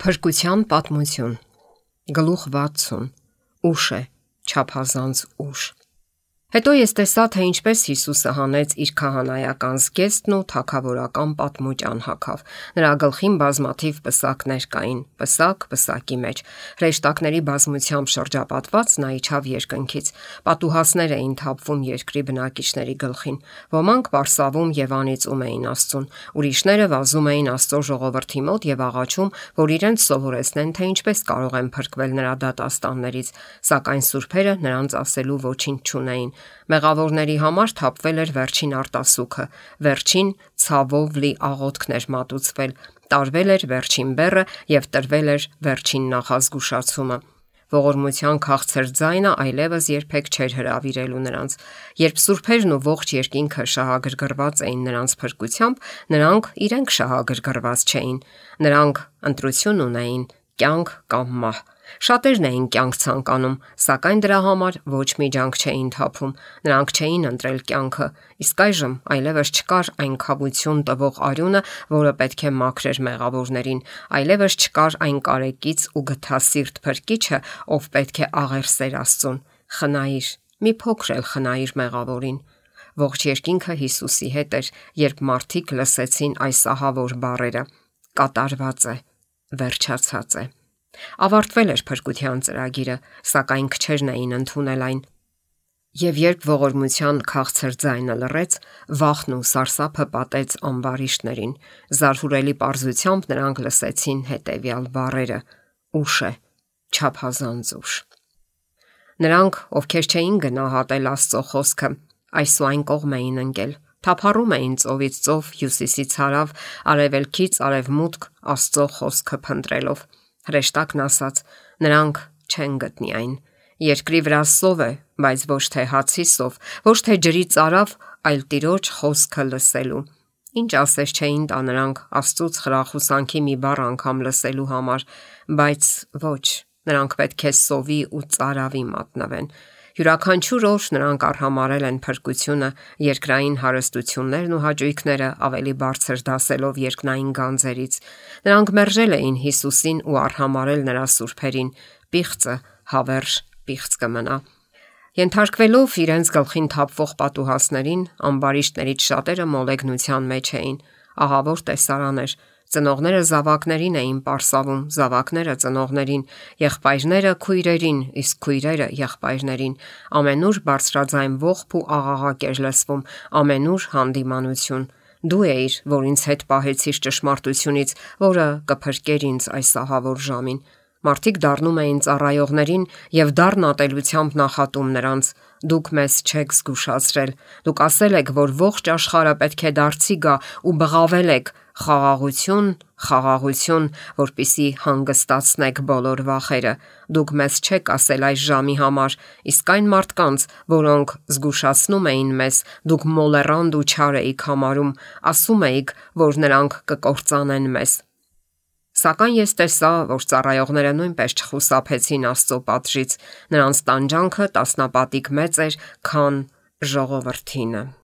Փրկության պատմություն. Գլուխ 60 Ուշ է. Չափազանց ուշ Հետո ես տեսա, թե ինչպես Հիսուսը հանեց իր քահանայական զգեստն ու թագավորական պատմուճան հագավ։ Նրա գլխին բազմաթիվ պսակներ կային, պսակ պսակի մեջ։ Հրեշտակների բազմությամբ շրջապատված նա իջավ երկնքից։ Պատուհասներ էին թափվում երկրի բնակիչների գլխին։ Ոմանք բարսավում եւ անիծում էին Աստծուն, ուրիշները վազում էին Աստծո ժողովրդի մոտ եւ աղաչում, որ իրենց սովորեցնեն, թե ինչպես կարող են փրկվել նրա դատաստաններից, սակայն սուրբերը նրանց ասելու ոչինչ չունեին։ Մեղավորների համար թափվել էր վերջին արտասուքը, վերջին ցավով լի աղոթքն էր մատուցվել, տարվել էր վերջին բեռը եւ տրվել էր վերջին նախազգուշացումը ողորմության քաղցր ձայնը այլևս երբեք չէր հravirելու նրանց։ Երբ սուրբերն ու ողջ երկինքը շահագրգռված էին նրանց փրկությամբ, նրանք իրենք շահագրգռված չէին։ Նրանք ընտրություն ունեին՝ կյանք կամ մահ։ Շատերն էին կյանք ցանկանում, սակայն դրա համար ոչ մի ջանք չէին թափում։ Նրանք չէին ընտրել կյանքը, իսկ այժմ այլևս չկար այն խաբություն տվող արյունը, որը պետք է մաքրեր մեղավորներին, այլևս չկար այն կարեկից ու գթասիրտ փրկիչը, ով պետք է աղերսեր Աստծուն։ Խնայիր, մի փոքր էլ խնայիր մեղավորին։ Ողջ երկինքը Հիսուսի հետ էր, երբ մարդիկ լսեցին այս ահավոր բառերը. կատարված է, վերջացած է։ Ավարտվել էր փրկության ծրագիրը, սակայն քչերն էին ընդունել այն։ Եվ երբ ողորմության քաղցր ձայնը լռեց, վախն ու սարսափը պատեց ամբարիշտներին։ Զարհուրելի པարզությամբ նրանք լսեցին հետևյալ բառերը. ուշ է, չափազանց ուշ։ Նրանք, ովքեր չէին գնահատել Աստծո խոսքը, այսուայն կողմ էին ընկել թափառում էին ծովից ծով, հյուսիսից հարավ, արևելքից արևմուտք Աստծո խոսքը փնտրելով։ Հրեշտակն ասաց. նրանք չեն գտնի այն։ Երկրի վրա սով է, բայց ոչ թե հացի սով, ոչ թե ջրի ծարավ, այլ Տիրոջ խոսքը լսելու։ Ինչ ասես չէին տա նրանք Աստծուց խրախուսանքի մի բառ անգամ լսելու համար, բայց ոչ, նրանք պետք է սովի ու ծարավի մատնվեն։ Յուրաքանչյուր օր նրանք արհամարել են փրկությունը, երկրային հարստություններն ու հաճույքները ավելի բարձր դասելով երկնային գանձերից։ Նրանք մերժել էին Հիսուսին ու արհամարել նրա սուրբերին։ Պիղծը հավերժ պիղծ կմնա։ Ենթարկվելով իրենց գլխին թափվող պատուհասներին, ամբարիշտներից շատերը մոլեգնության մեջ էին։ Ահավոր տեսարան էր։ Ծնողները զավակներին էին པարսավում, զավակները ծնողներին, եղբայրները քույրերին, իսկ քույրերը եղբայրներին։ Ամենուր բարձրաձայն ողբ ու աղաղակ էր լսվում, ամենուր հանդիմանություն։ Դու էիր, որ ինձ հետ պահեցիր ճշմարտությունից, որը կփրկեր ինձ այս ահավոր ժամին։ Մարդիկ դառնում էին ծառայողներին եւ դառն ատելությամբ նախատում նրանց. Դուք մեզ չեք զգուշացրել։ Դուք ասել եք, որ ողջ աշխարհը պետք է դարձի գա ու բղավել եք. խաղաղություն, խաղաղություն, որpիսի հանգստացնեք բոլոր վախերը։ Դուք մեզ չեք ասել այս ժամի համար, իսկ այն մարդկանց, որոնք զգուշացնում էին մեզ, դուք մոլեռանդ ու չար էիք համարում, ասում էիք, որ նրանք կկործանեն մեզ։ Սակայն ես տեսա, որ ծառայողները նույնպես չխուսափեցին Աստծո պատժից։ Նրանց տանջանքը տասնապատիկ մեծ էր, քան ժողովրդինը։